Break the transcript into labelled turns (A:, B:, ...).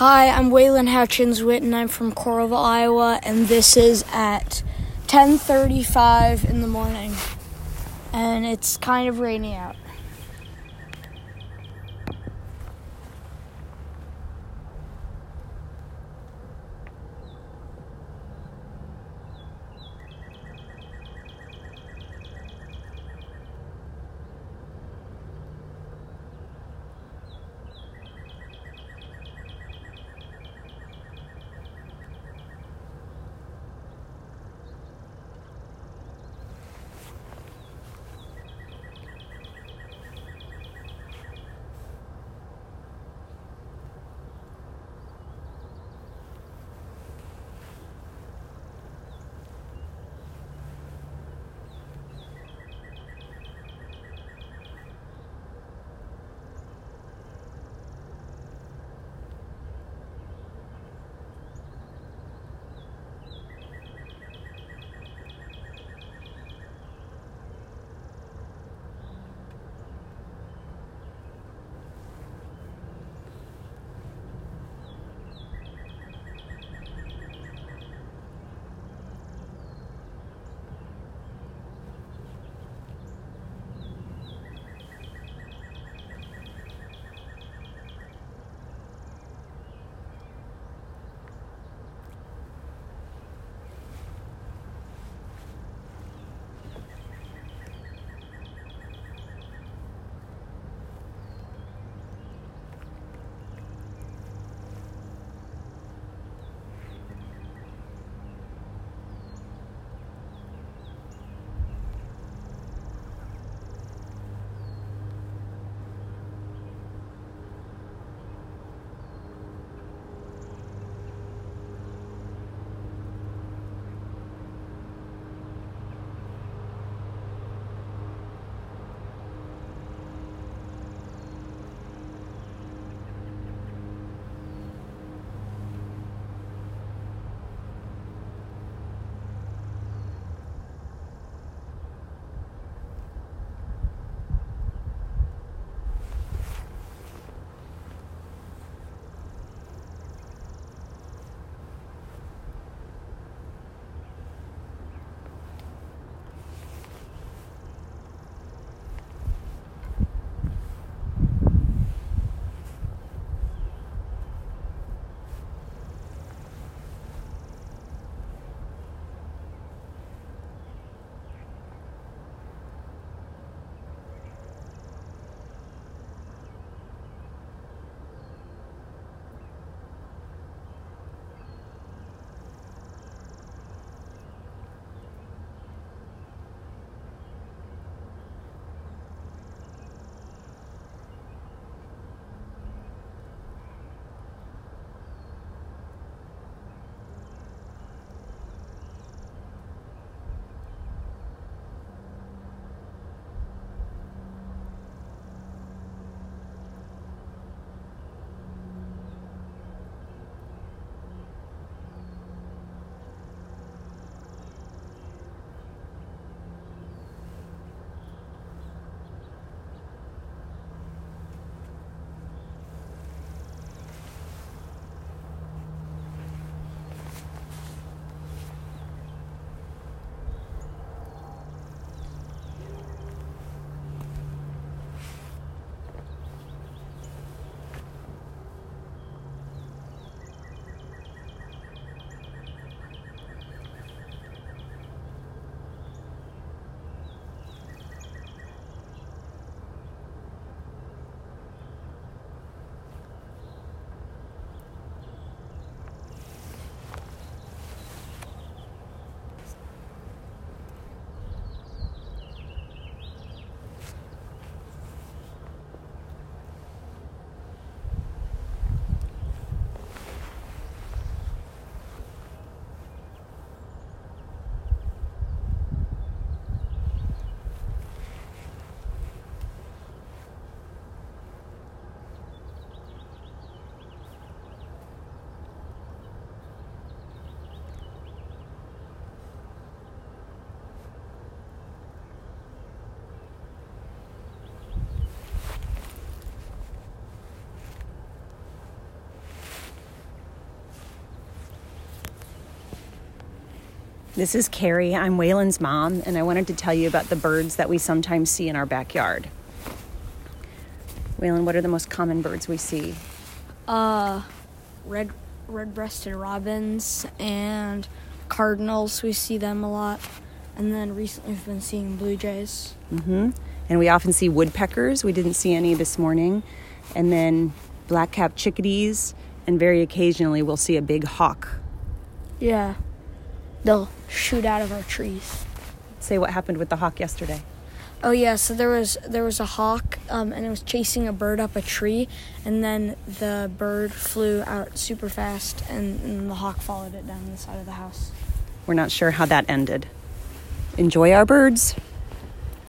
A: Hi, I'm Waylon Hutchins-Witt, and I'm from Coralville, Iowa, and this is at 10:35 in the morning, and it's kind of rainy out.
B: This is Carrie. I'm Waylon's mom, and I wanted to tell you about the birds that we sometimes see in our backyard. Waylon, what are the most common birds we see?
A: Uh, red red-breasted robins and cardinals. We see them a lot, and then recently we've been seeing blue jays.
B: Mm-hmm. And we often see woodpeckers. We didn't see any this morning, and then black-capped chickadees, and very occasionally we'll see a big hawk.
A: Yeah, they'll shoot out of our trees.
B: Say what happened with the hawk yesterday.
A: Oh yeah, so there was there was a hawk, um, and it was chasing a bird up a tree, and then the bird flew out super fast, and, and the hawk followed it down the side of the house.
B: We're not sure how that ended. Enjoy our birds.